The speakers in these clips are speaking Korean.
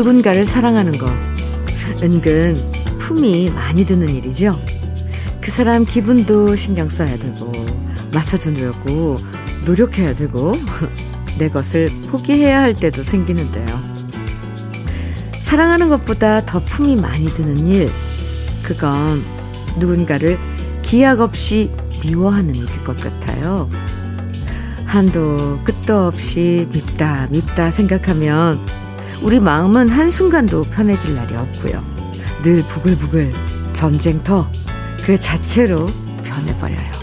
누군가를 사랑하는 거 은근 품이 많이 드는 일이죠. 그 사람 기분도 신경 써야 되고 맞춰주려고 노력해야 되고 내 것을 포기해야 할 때도 생기는데요. 사랑하는 것보다 더 품이 많이 드는 일, 그건 누군가를 기약 없이 미워하는 일일 것 같아요. 한도 끝도 없이 밉다, 밉다 생각하면 우리 마음은 한순간도 편해질 날이 없고요. 늘 부글부글 전쟁터 그 자체로 변해버려요.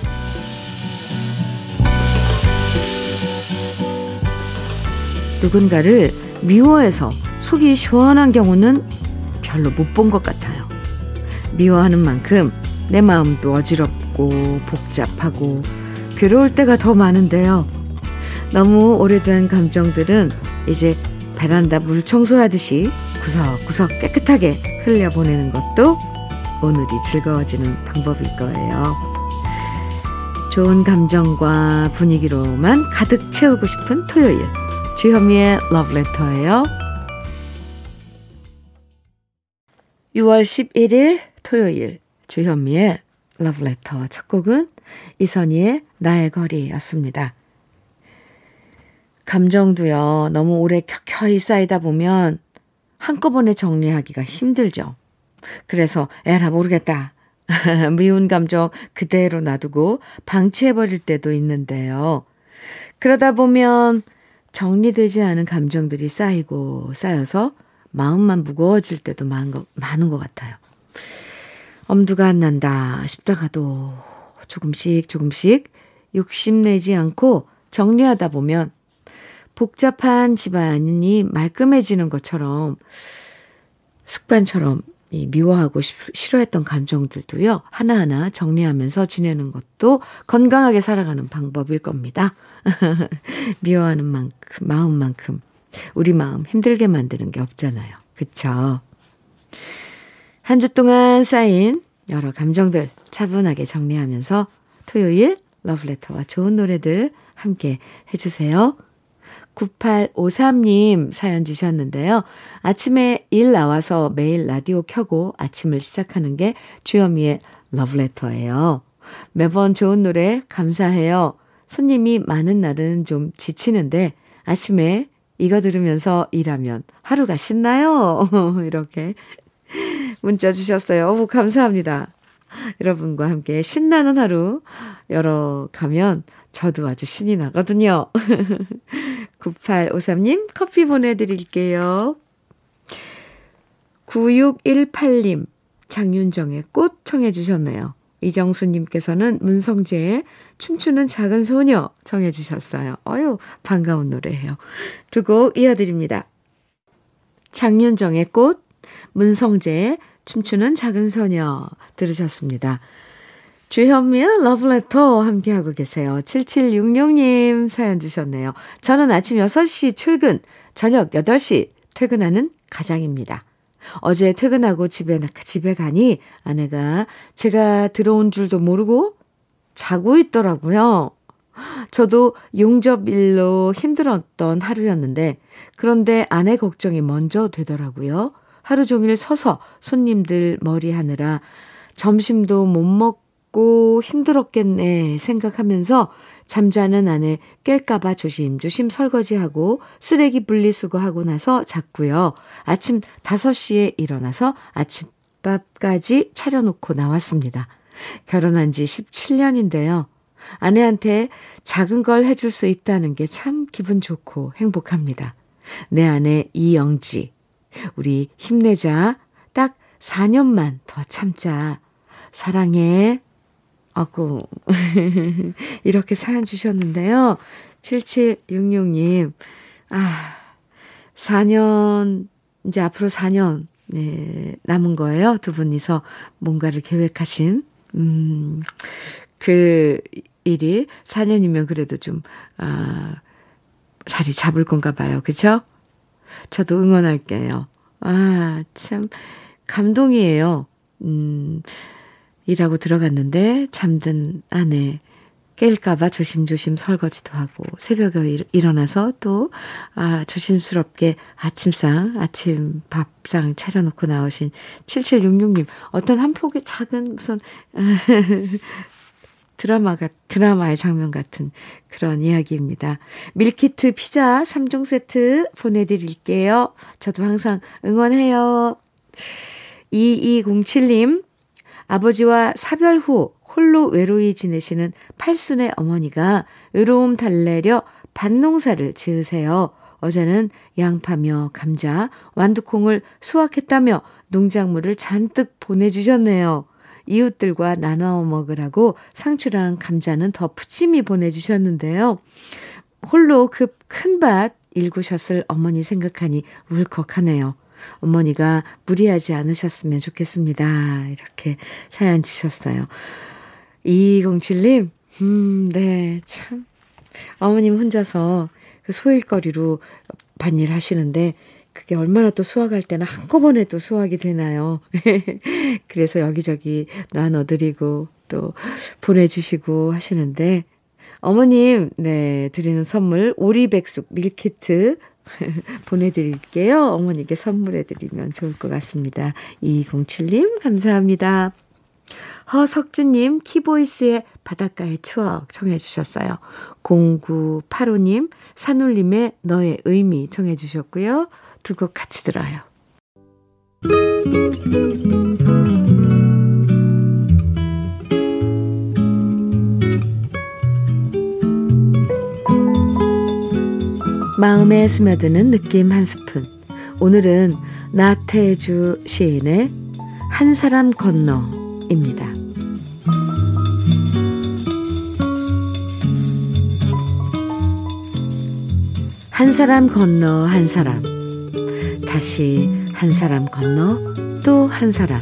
누군가를 미워해서 속이 시원한 경우는 별로 못 본 것 같아요. 미워하는 만큼 내 마음도 어지럽고 복잡하고 괴로울 때가 더 많은데요. 너무 오래된 감정들은 이제 베란다 물 청소하듯이 구석구석 깨끗하게 흘려보내는 것도 오늘이 즐거워지는 방법일 거예요. 좋은 감정과 분위기로만 가득 채우고 싶은 토요일. 주현미의 러브레터예요. 6월 11일 토요일 주현미의 러브레터 첫 곡은 이선희의 나의 거리였습니다. 감정도요, 너무 오래 켜켜이 쌓이다 보면 한꺼번에 정리하기가 힘들죠. 그래서 에라 모르겠다. 미운 감정 그대로 놔두고 방치해버릴 때도 있는데요. 그러다 보면 정리되지 않은 감정들이 쌓이고 쌓여서 마음만 무거워질 때도 많은 것, 많은 것 같아요. 엄두가 안 난다 싶다가도 조금씩 조금씩 욕심내지 않고 정리하다 보면 복잡한 집안이 말끔해지는 것처럼 습관처럼 미워하고 싫어했던 감정들도요, 하나하나 정리하면서 지내는 것도 건강하게 살아가는 방법일 겁니다. 미워하는 만큼, 마음만큼 우리 마음 힘들게 만드는 게 없잖아요. 그쵸? 한 주 동안 쌓인 여러 감정들 차분하게 정리하면서 토요일 러브레터와 좋은 노래들 함께 해주세요. 9853님 사연 주셨는데요. 아침에 일 나와서 매일 라디오 켜고 아침을 시작하는 게 주현미의 러브레터예요. 매번 좋은 노래 감사해요. 손님이 많은 날은 좀 지치는데 아침에 이거 들으면서 일하면 하루가 신나요. 이렇게 문자 주셨어요. 오, 감사합니다. 여러분과 함께 신나는 하루 열어가면 저도 아주 신이 나거든요. 9853님 커피 보내드릴게요. 9618님 장윤정의 꽃 청해 주셨네요. 이정수님께서는 문성재의 춤추는 작은 소녀 청해 주셨어요. 어유 반가운 노래예요. 두 곡 이어드립니다. 장윤정의 꽃, 문성재의 춤추는 작은 소녀 들으셨습니다. 주현미의 러브레터 함께하고 계세요. 7766님 사연 주셨네요. 저는 아침 6시 출근, 저녁 8시 퇴근하는 가장입니다. 어제 퇴근하고 집에, 집에 가니 아내가 제가 들어온 줄도 모르고 자고 있더라고요. 저도 용접 일로 힘들었던 하루였는데, 그런데 아내 걱정이 먼저 되더라고요. 하루 종일 서서 손님들 머리 하느라 점심도 못 먹고 춥고 힘들었겠네 생각하면서 잠자는 아내 깰까봐 조심조심 설거지하고 쓰레기 분리수거하고 나서 잤고요. 아침 5시에 일어나서 아침밥까지 차려놓고 나왔습니다. 결혼한 지 17년인데요. 아내한테 작은 걸 해줄 수 있다는 게 참 기분 좋고 행복합니다. 내 아내 이영지. 우리 힘내자. 딱 4년만 더 참자. 사랑해. 아고, 이렇게 사연 주셨는데요. 7766님, 아, 4년, 이제 앞으로 4년, 네, 남은 거예요. 두 분이서 뭔가를 계획하신, 음, 그 일이 4년이면 그래도 좀, 아, 자리 잡을 건가 봐요. 그쵸? 저도 응원할게요. 아, 참, 감동이에요. 음, 일하고 들어갔는데 잠든 아내 깰까봐 조심조심 설거지도 하고 새벽에 일어나서 또 아, 조심스럽게 아침상, 아침 밥상 차려놓고 나오신 7766님. 어떤 한 폭의 작은 무슨 드라마가, 드라마의 장면 같은 그런 이야기입니다. 밀키트 피자 3종 세트 보내드릴게요. 저도 항상 응원해요. 2207님, 아버지와 사별 후 홀로 외로이 지내시는 팔순의 어머니가 외로움 달래려 밭농사를 지으세요. 어제는 양파며 감자, 완두콩을 수확했다며 농작물을 잔뜩 보내주셨네요. 이웃들과 나눠 먹으라고 상추랑 감자는 더 푸짐히 보내주셨는데요. 홀로 그 큰 밭 일구셨을 어머니 생각하니 울컥하네요. 어머니가 무리하지 않으셨으면 좋겠습니다. 이렇게 사연 주셨어요. 2207님, 음, 네, 참. 어머님 혼자서 그 소일거리로 밭일 하시는데, 그게 얼마나 또 수확할 때는 한꺼번에 또 수확이 되나요? 그래서 여기저기 나눠드리고 또 보내주시고 하시는데, 어머님, 네, 드리는 선물, 오리백숙 밀키트 보내드릴게요. 어머니께 선물해드리면 좋을 것 같습니다. 2207님, 감사합니다. 허석주님, 키보이스의 바닷가의 추억 청해주셨어요. 0985님, 산울림의 너의 의미 청해주셨고요. 두 곡 같이 들어요. 마음에 스며드는 느낌 한 스푼. 오늘은 나태주 시인의 한 사람 건너입니다. 한 사람 건너 한 사람. 다시 한 사람 건너 또 한 사람.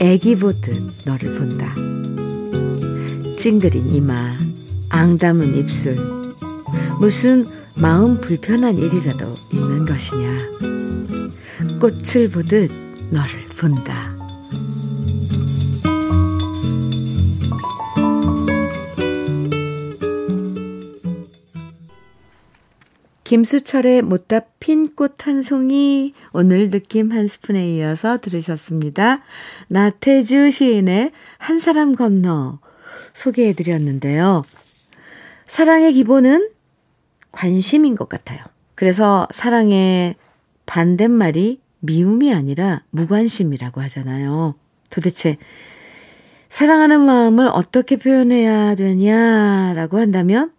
애기 보듯 너를 본다. 찡그린 이마, 앙담은 입술. 무슨 마음 불편한 일이라도 있는 것이냐. 꽃을 보듯 너를 본다. 김수철의 못다 핀 꽃 한 송이 오늘 느낌 한 스푼에 이어서 들으셨습니다. 나태주 시인의 한 사람 건너 소개해드렸는데요. 사랑의 기본은 관심인 것 같아요. 그래서 사랑의 반대말이 미움이 아니라 무관심이라고 하잖아요. 도대체 사랑하는 마음을 어떻게 표현해야 되냐라고 한다면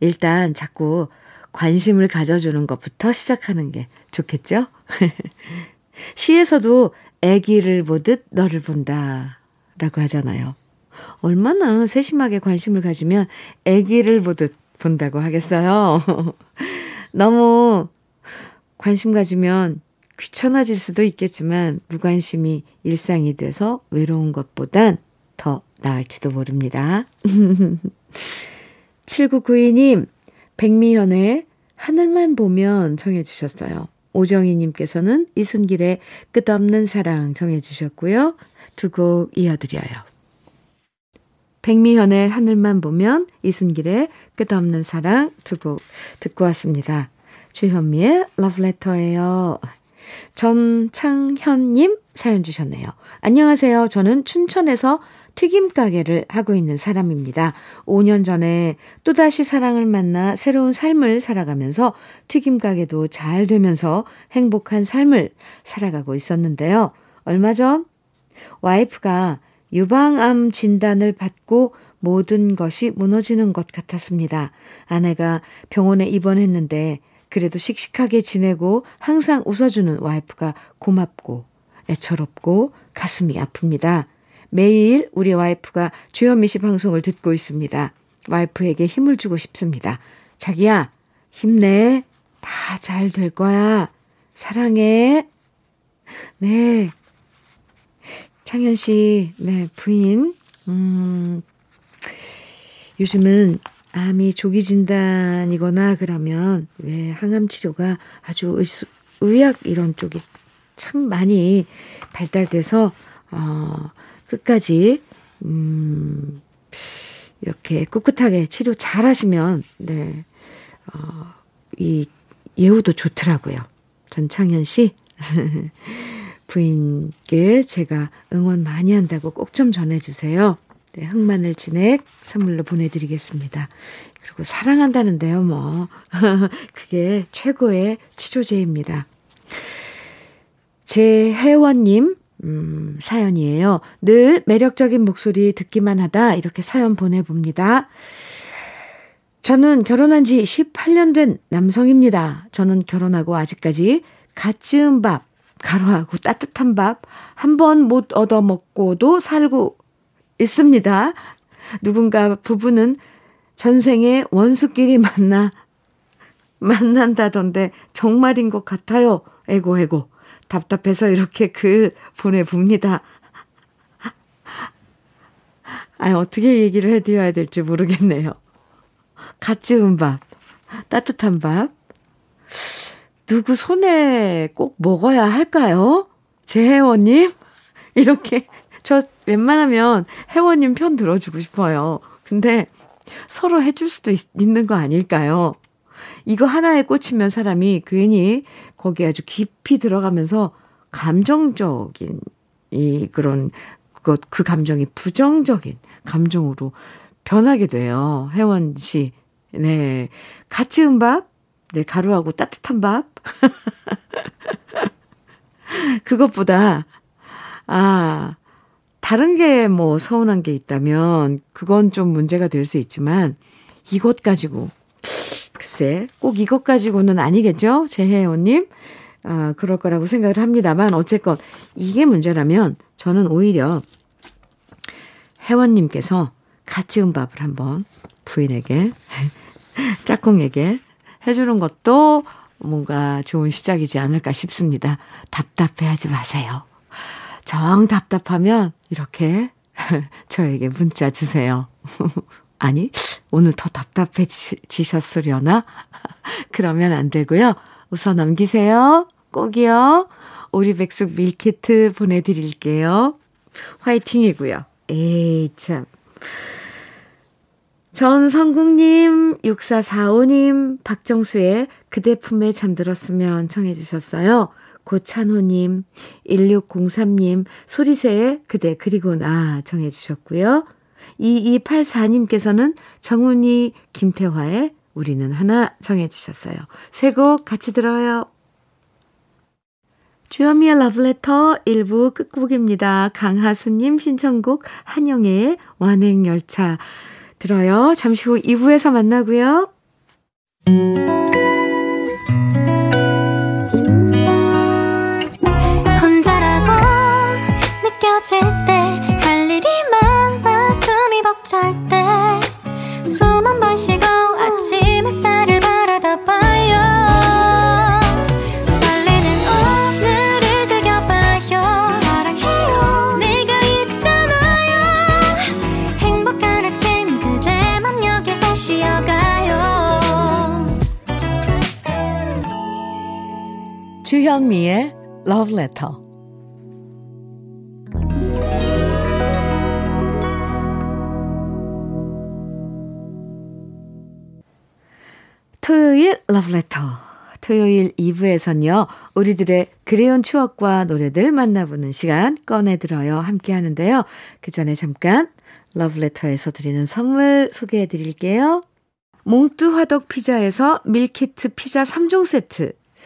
일단 자꾸 관심을 가져주는 것부터 시작하는 게 좋겠죠? 시에서도 아기를 보듯 너를 본다 라고 하잖아요. 얼마나 세심하게 관심을 가지면 아기를 보듯 본다고 하겠어요. 너무 관심 가지면 귀찮아질 수도 있겠지만 무관심이 일상이 돼서 외로운 것보단 더 나을지도 모릅니다. 7992님, 백미현의 하늘만 보면 정해 주셨어요. 오정희님께서는 이순길의 끝없는 사랑 정해 주셨고요. 두 곡 이어드려요. 백미현의 하늘만 보면 이순길의 끝없는 사랑 두 곡 듣고 왔습니다. 주현미의 러브레터예요. 전창현님 사연 주셨네요. 안녕하세요. 저는 춘천에서 튀김 가게를 하고 있는 사람입니다. 5년 전에 또다시 사랑을 만나 새로운 삶을 살아가면서 튀김 가게도 잘 되면서 행복한 삶을 살아가고 있었는데요. 얼마 전 와이프가 유방암 진단을 받고 모든 것이 무너지는 것 같았습니다. 아내가 병원에 입원했는데 그래도 씩씩하게 지내고 항상 웃어주는 와이프가 고맙고 애처롭고 가슴이 아픕니다. 매일 우리 와이프가 주현미 씨 방송을 듣고 있습니다. 와이프에게 힘을 주고 싶습니다. 자기야, 힘내. 다 잘 될 거야. 사랑해. 네. 창현 씨, 네, 부인. 음, 요즘은 암이 조기 진단이거나 그러면 왜 항암 치료가 아주 의수, 의학 이런 쪽이 참 많이 발달돼서 어 끝까지 음 이렇게 꿋꿋하게 치료 잘 하시면, 네, 어, 이 예후도 좋더라고요. 전창현 씨. 부인께 제가 응원 많이 한다고 꼭 좀 전해주세요. 네, 흑마늘 진액 선물로 보내드리겠습니다. 그리고 사랑한다는데요, 뭐. 그게 최고의 치료제입니다. 제혜원님, 음, 사연이에요. 늘 매력적인 목소리 듣기만 하다 이렇게 사연 보내봅니다. 저는 결혼한 지 18년 된 남성입니다. 저는 결혼하고 아직까지 갓 지은 밥, 가루하고 따뜻한 밥 한 번 못 얻어 먹고도 살고 있습니다. 누군가 부부는 전생에 원수끼리 만나 만난다던데 정말인 것 같아요. 에고 에고. 답답해서 이렇게 글 보내봅니다. 아, 어떻게 얘기를 해드려야 될지 모르겠네요. 갓 지은 밥, 따뜻한 밥. 누구 손에 꼭 먹어야 할까요? 제 회원님? 이렇게, 저 웬만하면 회원님 편 들어주고 싶어요. 근데 서로 해줄 수도 있, 있는 거 아닐까요? 이거 하나에 꽂히면 사람이 괜히 거기에 아주 깊이 들어가면서 감정적인 이 그런 그것 그 감정이 부정적인 감정으로 변하게 돼요. 혜원 씨. 네. 같이 은 밥? 네, 가루하고 따뜻한 밥? 그것보다, 아, 다른 게 뭐 서운한 게 있다면, 그건 좀 문제가 될 수 있지만, 이것 가지고, 글쎄, 꼭 이것 가지고는 아니겠죠? 제혜원님? 아, 그럴 거라고 생각을 합니다만, 어쨌건, 이게 문제라면, 저는 오히려, 혜원님께서 같이 은 밥을 한번 부인에게, 짝꿍에게 해주는 것도 뭔가 좋은 시작이지 않을까 싶습니다. 답답해 하지 마세요. 정 답답하면 이렇게 저에게 문자 주세요. 아니, 오늘 더 답답해지셨으려나? 그러면 안 되고요. 우선 넘기세요. 꼭이요. 오리백숙 밀키트 보내드릴게요. 화이팅이고요. 에이, 참. 전성국님, 6445님, 박정수의 그대 품에 잠들었으면 청해주셨어요. 고찬호님, 1603님, 소리새의 그대 그리고 나 청해주셨고요. 2284님께서는 정훈이 김태화의 우리는 하나 청해주셨어요. 세 곡 같이 들어요. 주현미의 러브레터 1부 끝곡입니다. 강하수님 신청곡 한영의 완행열차 들어요. 잠시 후 2부에서 만나고요. 혼자라고 느껴질 때 할 일이 많아 숨이 벅찰 때숨한번 쉬고 주현미의 Love Letter. 토요일 Love Letter. 토요일 2부에선요, 우리들의 그리운 추억과 노래들 만나보는 시간 꺼내들어요. 함께 하는데요. 그 전에 잠깐 러브레터에서 드리는 선물 소개해 드릴게요. 몽뚜 화덕 피자에서 밀키트 피자 3종 세트.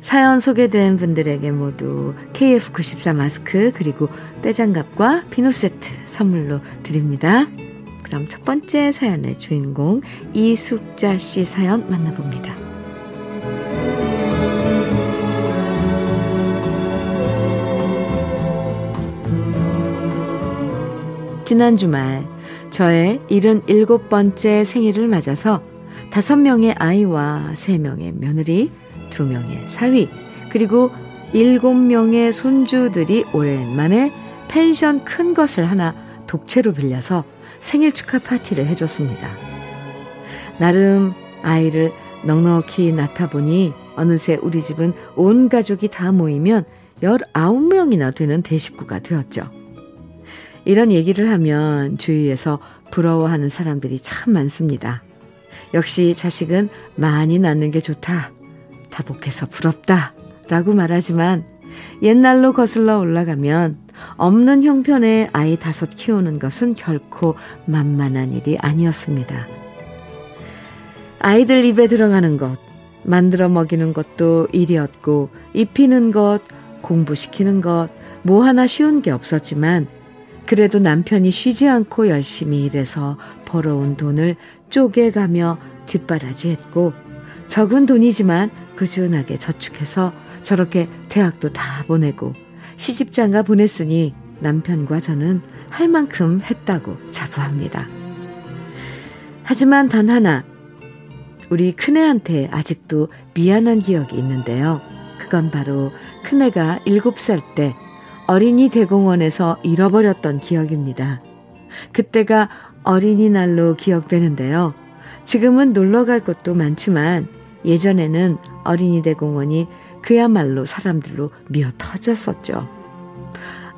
사연 소개된 분들에게 모두 KF94 마스크 그리고 떼장갑과 비누 세트 선물로 드립니다. 그럼 첫 번째 사연의 주인공 이숙자 씨 사연 만나봅니다. 지난 주말 저의 77번째 생일을 맞아서 5명의 아이와 3명의 며느리, 2명의 사위, 그리고 7명의 손주들이 오랜만에 펜션 큰 것을 하나 독채로 빌려서 생일 축하 파티를 해줬습니다. 나름 아이를 넉넉히 낳다 보니 어느새 우리 집은 온 가족이 다 모이면 19명이나 되는 대식구가 되었죠. 이런 얘기를 하면 주위에서 부러워하는 사람들이 참 많습니다. 역시 자식은 많이 낳는 게 좋다. 다복해서 부럽다. 라고 말하지만 옛날로 거슬러 올라가면 없는 형편의 아이 다섯 키우는 것은 결코 만만한 일이 아니었습니다. 아이들 입에 들어가는 것, 만들어 먹이는 것도 일이었고, 입히는 것, 공부시키는 것, 뭐 하나 쉬운 게 없었지만, 그래도 남편이 쉬지 않고 열심히 일해서 벌어온 돈을 쪼개가며 뒷바라지했고, 적은 돈이지만 꾸준하게 저축해서 저렇게 대학도 다 보내고 시집장가 보냈으니 남편과 저는 할 만큼 했다고 자부합니다. 하지만 단 하나, 우리 큰애한테 아직도 미안한 기억이 있는데요. 그건 바로 큰애가 7살 때 어린이 대공원에서 잃어버렸던 기억입니다. 그때가 어린이날로 기억되는데요. 지금은 놀러 갈 곳도 많지만 예전에는 어린이 대공원이 그야말로 사람들로 미어 터졌었죠.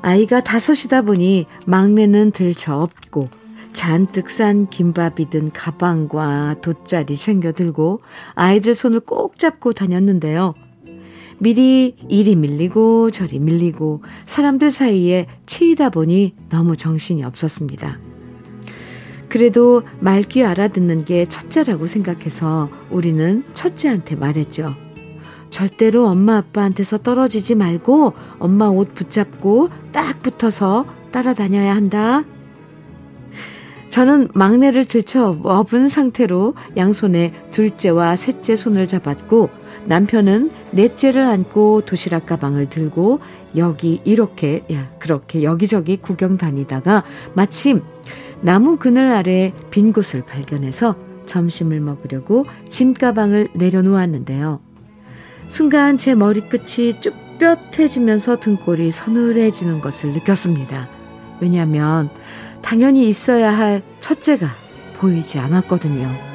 아이가 다섯이다 보니 막내는 들쳐 없고 잔뜩 싼 김밥이든 가방과 돗자리 챙겨 들고 아이들 손을 꼭 잡고 다녔는데요. 미리 이리 밀리고 저리 밀리고 사람들 사이에 치이다 보니 너무 정신이 없었습니다. 그래도 말귀 알아듣는 게 첫째라고 생각해서 우리는 첫째한테 말했죠. 절대로 엄마 아빠한테서 떨어지지 말고 엄마 옷 붙잡고 딱 붙어서 따라다녀야 한다. 저는 막내를 들쳐 업은 상태로 양손에 둘째와 셋째 손을 잡았고 남편은 넷째를 안고 도시락 가방을 들고 여기 이렇게 야 그렇게 여기저기 구경 다니다가 마침 나무 그늘 아래 빈 곳을 발견해서 점심을 먹으려고 짐가방을 내려놓았는데요. 순간 제 머리끝이 쭈뼛해지면서 등골이 서늘해지는 것을 느꼈습니다. 왜냐하면 당연히 있어야 할 첫째가 보이지 않았거든요.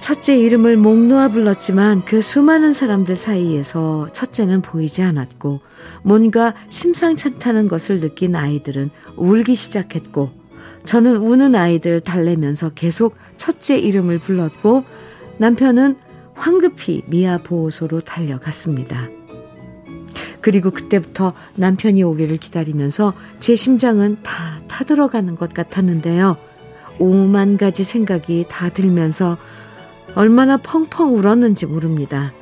첫째 이름을 목 놓아 불렀지만 그 수많은 사람들 사이에서 첫째는 보이지 않았고 뭔가 심상찮다는 것을 느낀 아이들은 울기 시작했고 저는 우는 아이들 달래면서 계속 첫째 이름을 불렀고 남편은 황급히 미아 보호소로 달려갔습니다. 그리고 그때부터 남편이 오기를 기다리면서 제 심장은 다 타들어가는 것 같았는데요. 오만 가지 생각이 다 들면서 얼마나 펑펑 울었는지 모릅니다.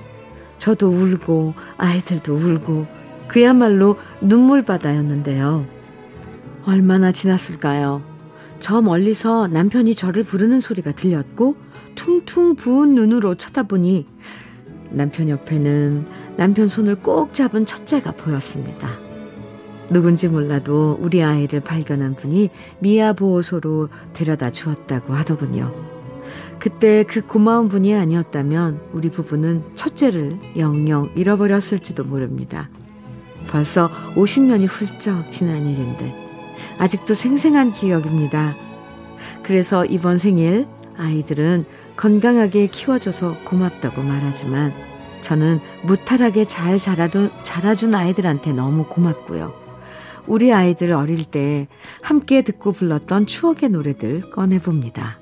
저도 울고 아이들도 울고 그야말로 눈물바다였는데요. 얼마나 지났을까요? 저 멀리서 남편이 저를 부르는 소리가 들렸고 퉁퉁 부은 눈으로 쳐다보니 남편 옆에는 남편 손을 꼭 잡은 첫째가 보였습니다. 누군지 몰라도 우리 아이를 발견한 분이 미아 보호소로 데려다 주었다고 하더군요. 그때 그 고마운 분이 아니었다면 우리 부부는 첫째를 영영 잃어버렸을지도 모릅니다. 벌써 50년이 훌쩍 지난 일인데 아직도 생생한 기억입니다. 그래서 이번 생일 아이들은 건강하게 키워줘서 고맙다고 말하지만 저는 무탈하게 잘 자라준, 자라준 아이들한테 너무 고맙고요. 우리 아이들 어릴 때 함께 듣고 불렀던 추억의 노래들 꺼내봅니다.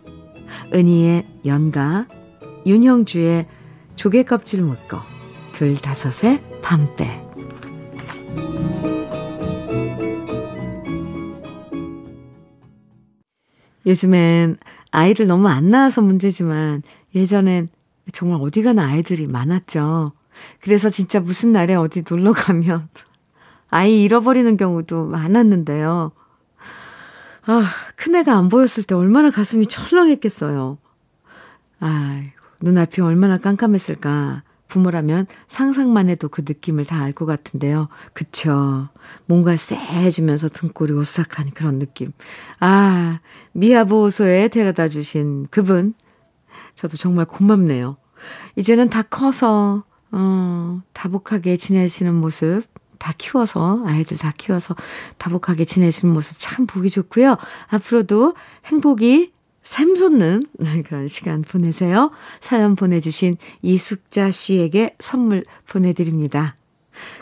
은희의 연가, 윤형주의 조개껍질 묶어, 둘다섯의 밤배. 요즘엔 아이를 너무 안 낳아서 문제지만 예전엔 정말 어디 가나 아이들이 많았죠. 그래서 진짜 무슨 날에 어디 놀러 가면 아이 잃어버리는 경우도 많았는데요. 아, 큰애가 안 보였을 때 얼마나 가슴이 철렁했겠어요. 아이고, 눈앞이 얼마나 깜깜했을까. 부모라면 상상만 해도 그 느낌을 다 알 것 같은데요. 그쵸. 뭔가 쎄해지면서 등골이 오싹한 그런 느낌. 아, 미아보호소에 데려다 주신 그분. 저도 정말 고맙네요. 이제는 다 커서, 어, 다복하게 지내시는 모습 다 키워서, 아이들 다 키워서 다복하게 지내시는 모습 참 보기 좋고요. 앞으로도 행복이 샘솟는 그런 시간 보내세요. 사연 보내주신 이숙자 씨에게 선물 보내드립니다.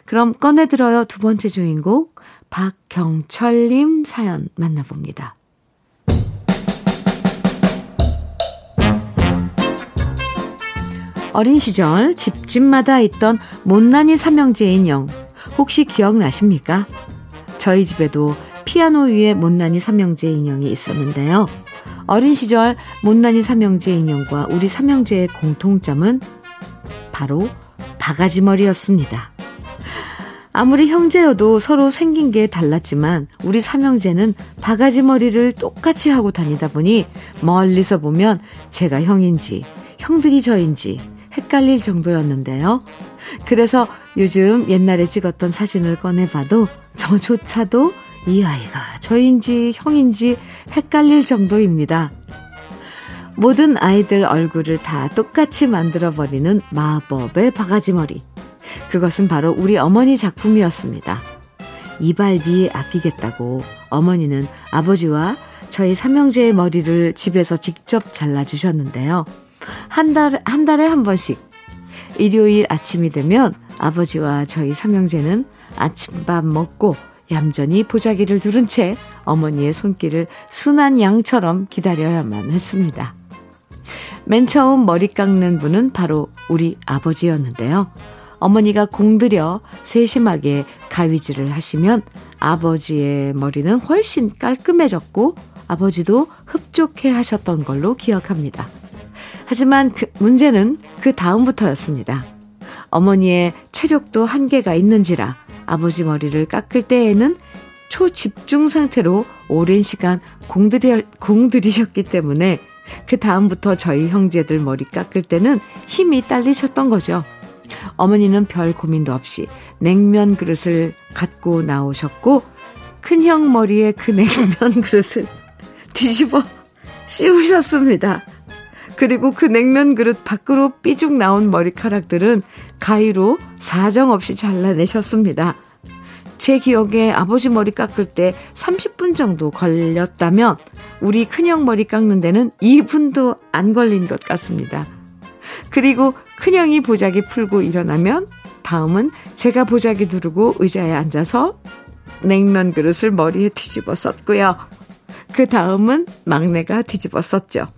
그럼 꺼내들어요. 두 번째 주인공, 박경철님 사연 만나봅니다. 어린 시절 집집마다 있던 못난이 삼형제 인형 혹시 기억나십니까? 저희 집에도 피아노 위에 못난이 삼형제 인형이 있었는데요. 어린 시절 못난이 삼형제 인형과 우리 삼형제의 공통점은 바로 바가지머리였습니다. 아무리 형제여도 서로 생긴 게 달랐지만 우리 삼형제는 바가지 머리를 똑같이 하고 다니다 보니 멀리서 보면 제가 형인지 형들이 저인지 헷갈릴 정도였는데요. 그래서 요즘 옛날에 찍었던 사진을 꺼내봐도 저조차도 이 아이가 저인지 형인지 헷갈릴 정도입니다. 모든 아이들 얼굴을 다 똑같이 만들어버리는 마법의 바가지머리. 그것은 바로 우리 어머니 작품이었습니다. 이발비 아끼겠다고 어머니는 아버지와 저희 삼형제의 머리를 집에서 직접 잘라주셨는데요. 한 달, 한 달에 한 번씩 일요일 아침이 되면 아버지와 저희 삼형제는 아침밥 먹고 얌전히 보자기를 두른 채 어머니의 손길을 순한 양처럼 기다려야만 했습니다. 맨 처음 머리 깎는 분은 바로 우리 아버지였는데요. 어머니가 공들여 세심하게 가위질을 하시면 아버지의 머리는 훨씬 깔끔해졌고 아버지도 흡족해 하셨던 걸로 기억합니다. 하지만 그 문제는 그 다음부터였습니다. 어머니의 체력도 한계가 있는지라 아버지 머리를 깎을 때에는 초집중 상태로 오랜 시간 공들여, 공들이셨기 때문에 그 다음부터 저희 형제들 머리 깎을 때는 힘이 딸리셨던 거죠. 어머니는 별 고민도 없이 냉면 그릇을 갖고 나오셨고 큰형 머리에 그 냉면 그릇을 뒤집어 씌우셨습니다. 그리고 그 냉면 그릇 밖으로 삐죽 나온 머리카락들은 가위로 사정없이 잘라내셨습니다. 제 기억에 아버지 머리 깎을 때 30분 정도 걸렸다면 우리 큰형 머리 깎는 데는 2분도 안 걸린 것 같습니다. 그리고 큰형이 보자기 풀고 일어나면 다음은 제가 보자기 두르고 의자에 앉아서 냉면 그릇을 머리에 뒤집어 썼고요. 그 다음은 막내가 뒤집어 썼죠.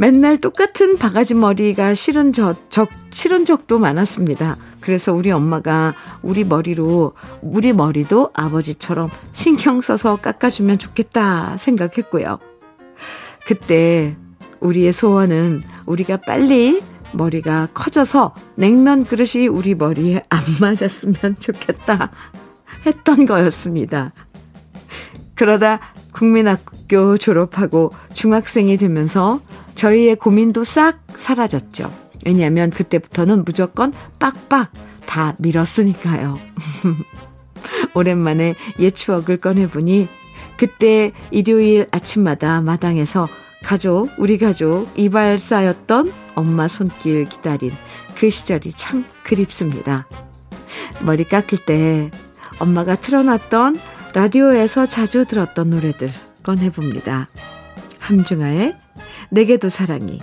맨날 똑같은 바가지 머리가 싫은 적, 적, 싫은 적도 많았습니다. 그래서 우리 엄마가 우리 머리로, 우리 머리도 아버지처럼 신경 써서 깎아주면 좋겠다 생각했고요. 그때 우리의 소원은 우리가 빨리 머리가 커져서 냉면 그릇이 우리 머리에 안 맞았으면 좋겠다 했던 거였습니다. 그러다 국민학교 졸업하고 중학생이 되면서 저희의 고민도 싹 사라졌죠. 왜냐하면 그때부터는 무조건 빡빡 다 밀었으니까요. 오랜만에 옛 추억을 꺼내보니 그때 일요일 아침마다 마당에서 가족, 우리 가족 이발 쌓였던 엄마 손길 기다린 그 시절이 참 그립습니다. 머리 깎을 때 엄마가 틀어놨던 라디오에서 자주 들었던 노래들 꺼내봅니다. 함중아의 내게도 사랑이,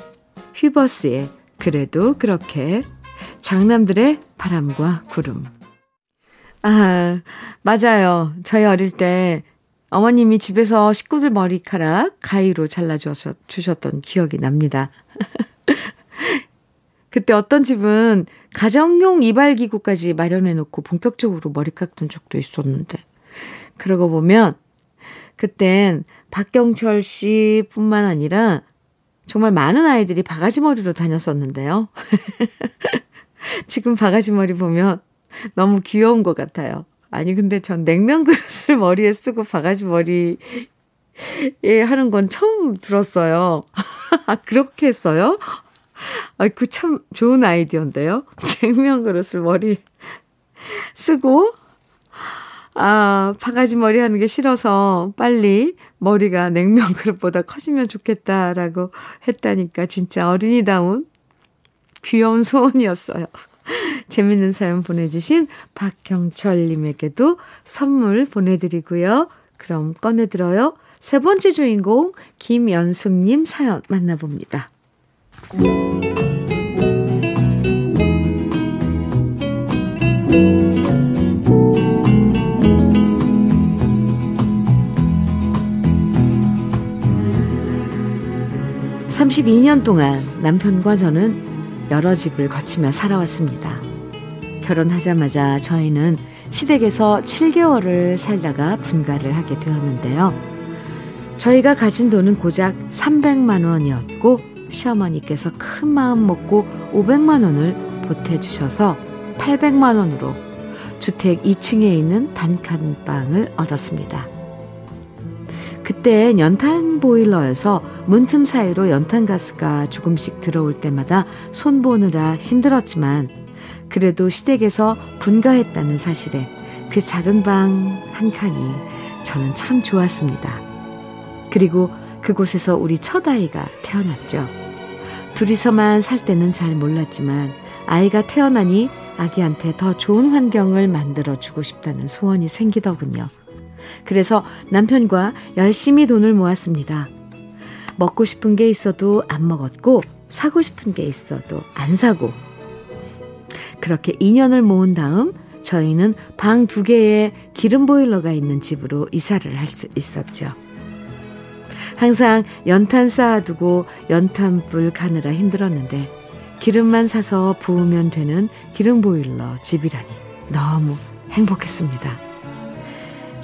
휘버스의 그래도 그렇게, 장남들의 바람과 구름. 아, 맞아요. 저희 어릴 때 어머님이 집에서 식구들 머리카락 가위로 잘라주셨던 기억이 납니다. 그때 어떤 집은 가정용 이발기구까지 마련해놓고 본격적으로 머리 깎던 적도 있었는데, 그러고 보면, 그땐 박경철 씨 뿐만 아니라 정말 많은 아이들이 바가지 머리로 다녔었는데요. 지금 바가지 머리 보면 너무 귀여운 것 같아요. 아니, 근데 전 냉면 그릇을 머리에 쓰고 바가지 머리 예, 하는 건 처음 들었어요. 아, 그렇게 했어요? 아, 그 참 좋은 아이디어인데요. 냉면 그릇을 머리 쓰고, 아, 바가지 머리 하는 게 싫어서 빨리 머리가 냉면 그릇보다 커지면 좋겠다라고 했다니까 진짜 어린이다운 귀여운 소원이었어요. 재밌는 사연 보내주신 박경철님에게도 선물 보내드리고요. 그럼 꺼내들어요. 세 번째 주인공 김연숙님 사연 만나봅니다. 32년 동안 남편과 저는 여러 집을 거치며 살아왔습니다. 결혼하자마자 저희는 시댁에서 7개월을 살다가 분가를 하게 되었는데요. 저희가 가진 돈은 고작 300만 원이었고 시어머니께서 큰 마음 먹고 500만 원을 보태주셔서 800만 원으로 주택 2층에 있는 단칸방을 얻었습니다. 그때 연탄 보일러에서 문틈 사이로 연탄 가스가 조금씩 들어올 때마다 손보느라 힘들었지만 그래도 시댁에서 분가했다는 사실에 그 작은 방 한 칸이 저는 참 좋았습니다. 그리고 그곳에서 우리 첫 아이가 태어났죠. 둘이서만 살 때는 잘 몰랐지만 아이가 태어나니 아기한테 더 좋은 환경을 만들어 주고 싶다는 소원이 생기더군요. 그래서 남편과 열심히 돈을 모았습니다. 먹고 싶은 게 있어도 안 먹었고, 사고 싶은 게 있어도 안 사고. 그렇게 2년을 모은 다음 저희는 방 두 개에 기름 보일러가 있는 집으로 이사를 할 수 있었죠. 항상 연탄 쌓아두고 연탄불 가느라 힘들었는데 기름만 사서 부으면 되는 기름 보일러 집이라니 너무 행복했습니다.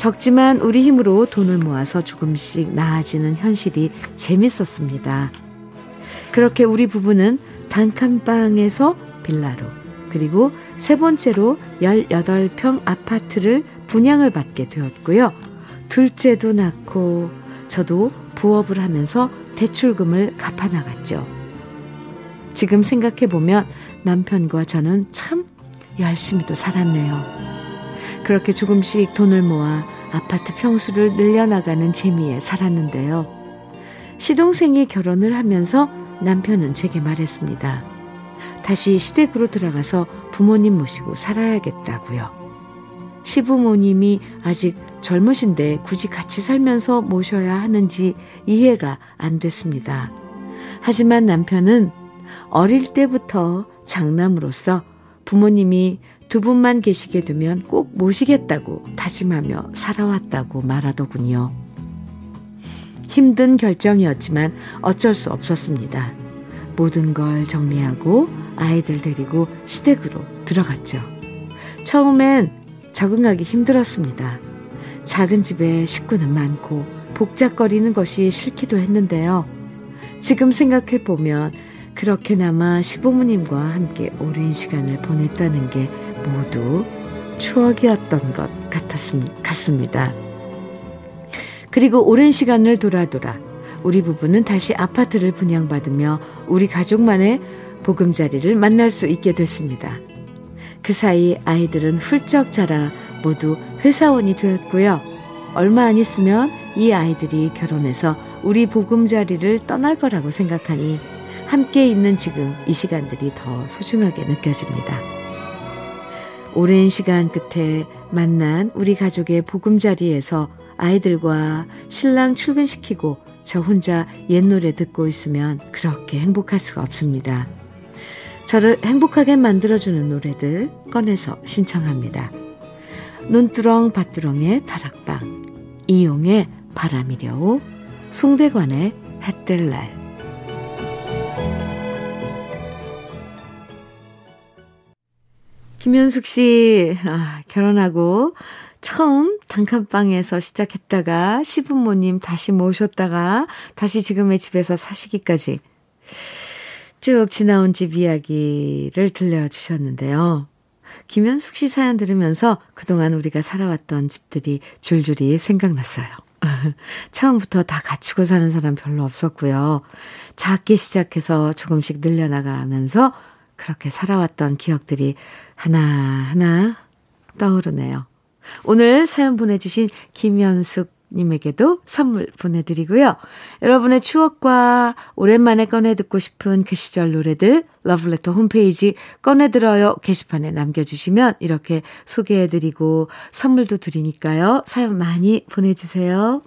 적지만 우리 힘으로 돈을 모아서 조금씩 나아지는 현실이 재밌었습니다. 그렇게 우리 부부는 단칸방에서 빌라로 그리고 세 번째로 18평 아파트를 분양을 받게 되었고요. 둘째도 낳고 저도 부업을 하면서 대출금을 갚아 나갔죠. 지금 생각해 보면 남편과 저는 참 열심히도 살았네요. 그렇게 조금씩 돈을 모아 아파트 평수를 늘려나가는 재미에 살았는데요. 시동생이 결혼을 하면서 남편은 제게 말했습니다. 다시 시댁으로 들어가서 부모님 모시고 살아야겠다고요. 시부모님이 아직 젊으신데 굳이 같이 살면서 모셔야 하는지 이해가 안 됐습니다. 하지만 남편은 어릴 때부터 장남으로서 부모님이 두 분만 계시게 되면 꼭 모시겠다고 다짐하며 살아왔다고 말하더군요. 힘든 결정이었지만 어쩔 수 없었습니다. 모든 걸 정리하고 아이들 데리고 시댁으로 들어갔죠. 처음엔 적응하기 힘들었습니다. 작은 집에 식구는 많고 복잡거리는 것이 싫기도 했는데요. 지금 생각해보면 그렇게나마 시부모님과 함께 오랜 시간을 보냈다는 게 모두 추억이었던 것 같았습니다. 그리고 오랜 시간을 돌아 돌아 우리 부부는 다시 아파트를 분양받으며 우리 가족만의 보금자리를 만날 수 있게 됐습니다. 그 사이 아이들은 훌쩍 자라 모두 회사원이 되었고요. 얼마 안 있으면 이 아이들이 결혼해서 우리 보금자리를 떠날 거라고 생각하니 함께 있는 지금 이 시간들이 더 소중하게 느껴집니다. 오랜 시간 끝에 만난 우리 가족의 보금자리에서 아이들과 신랑 출근시키고 저 혼자 옛 노래 듣고 있으면 그렇게 행복할 수가 없습니다. 저를 행복하게 만들어주는 노래들 꺼내서 신청합니다. 눈두렁 밭두렁의 다락방, 이용의 바람이려오, 송대관의 햇뜰날, 김현숙 씨, 아, 결혼하고 처음 단칸방에서 시작했다가 시부모님 다시 모셨다가 다시 지금의 집에서 사시기까지 쭉 지나온 집 이야기를 들려주셨는데요. 김현숙 씨 사연 들으면서 그동안 우리가 살아왔던 집들이 줄줄이 생각났어요. 처음부터 다 갖추고 사는 사람 별로 없었고요. 작게 시작해서 조금씩 늘려나가면서 그렇게 살아왔던 기억들이 하나하나 떠오르네요. 오늘 사연 보내주신 김현숙 님에게도 선물 보내드리고요. 여러분의 추억과 오랜만에 꺼내 듣고 싶은 그 시절 노래들 러브레터 홈페이지 꺼내 들어요 게시판에 남겨주시면 이렇게 소개해드리고 선물도 드리니까요. 사연 많이 보내주세요.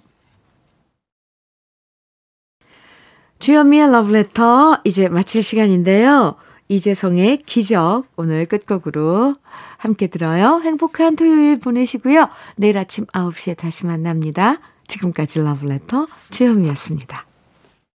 주현미의 러브레터 이제 마칠 시간인데요. 이재성의 기적 오늘 끝곡으로 함께 들어요. 행복한 토요일 보내시고요. 내일 아침 9시에 다시 만납니다. 지금까지 러브레터 주현미였습니다.